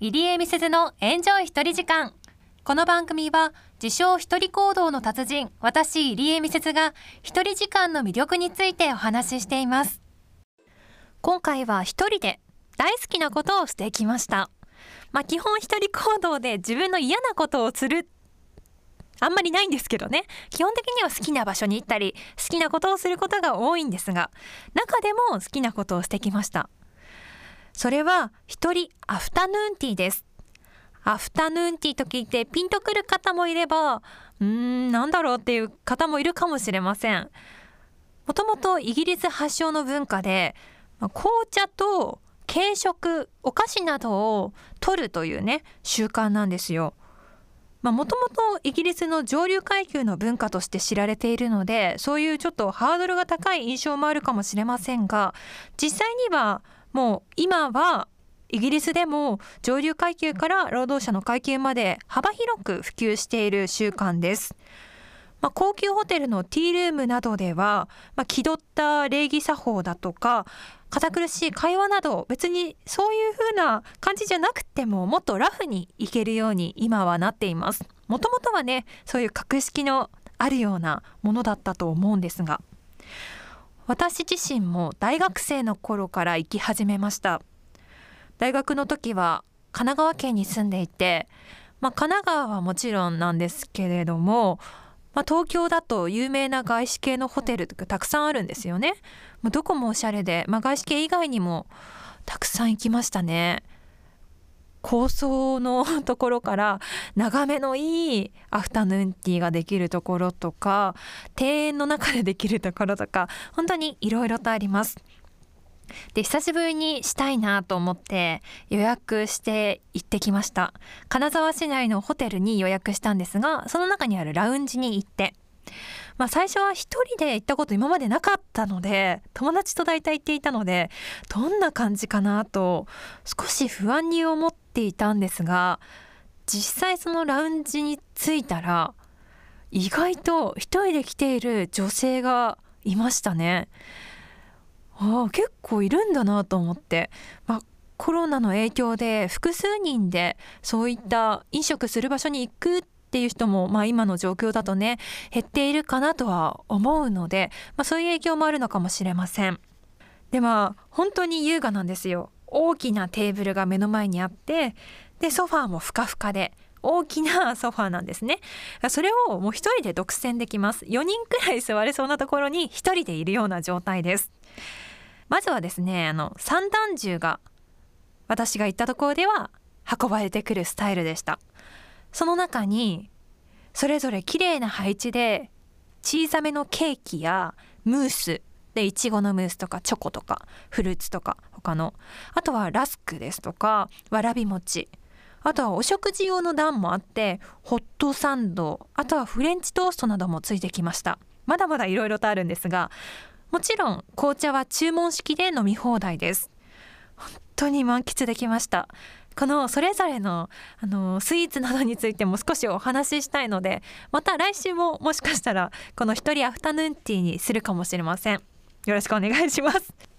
入江美鈴のエンジョイ一人時間。この番組は自称一人行動の達人私入江美鈴が一人時間の魅力についてお話ししています。今回は一人で大好きなことをしてきました。まあ基本一人行動で自分の嫌なことをする。あんまりないんですけどね。基本的には好きな場所に行ったり好きなことをすることが多いんですが中でも好きなことをしてきました。それは一人アフタヌーンティーです。アフタヌーンティーと聞いてピンとくる方もいればうーんなんだろうっていう方もいるかもしれません。もともとイギリス発祥の文化で紅茶と軽食お菓子などを取るというね習慣なんですよ。もともとイギリスの上流階級の文化として知られているのでそういうちょっとハードルが高い印象もあるかもしれませんが実際にはもう今はイギリスでも上流階級から労働者の階級まで幅広く普及している習慣です。まあ、高級ホテルのティールームなどでは、まあ、気取った礼儀作法だとか堅苦しい会話など別にそういう風な感じじゃなくてももっとラフにいけるように今はなっていますもともとはねそういう格式のあるようなものだったと思うんですが私自身も大学生の頃から行き始めました大学の時は神奈川県に住んでいて、まあ、神奈川はもちろんなんですけれどもまあ、東京だと有名な外資系のホテルとかたくさんあるんですよね。まあ、どこもおしゃれで、まあ、外資系以外にもたくさん行きましたね。高層のところから眺めのいいアフタヌーンティーができるところとか庭園の中でできるところとか本当にいろいろとあります。で久しぶりにしたいなと思って予約して行ってきました金沢市内のホテルに予約したんですがその中にあるラウンジに行ってまあ、最初は一人で行ったこと今までなかったので友達と大体行っていたのでどんな感じかなと少し不安に思っっていたんですが実際そのラウンジに着いたら意外と一人で来ている女性がいましたね。ああ結構いるんだなと思って、まあ、コロナの影響で複数人でそういった飲食する場所に行くっていう人も、まあ、今の状況だとね減っているかなとは思うので、まあ、そういう影響もあるのかもしれません。でまあ本当に優雅なんですよ。大きなテーブルが目の前にあってでソファーもふかふかで大きなソファーなんですね。それをもう一人で独占できます。4人くらい座れそうなところに一人でいるような状態です。まずはですねあの三段銃が私が行ったところでは運ばれてくるスタイルでした。その中にそれぞれ綺麗な配置で小さめのケーキやムースでいちごのムースとかチョコとかフルーツとか他の。あとはラスクですとかわらび餅。あとはお食事用の段もあってホットサンド。あとはフレンチトーストなどもついてきました。まだまだいろいろとあるんですがもちろん紅茶は注文式で飲み放題です。本当に満喫できました。このそれぞれのあのスイーツなどについても少しお話ししたいのでまた来週ももしかしたらこの一人アフタヌーンティーにするかもしれません。よろしくお願いします。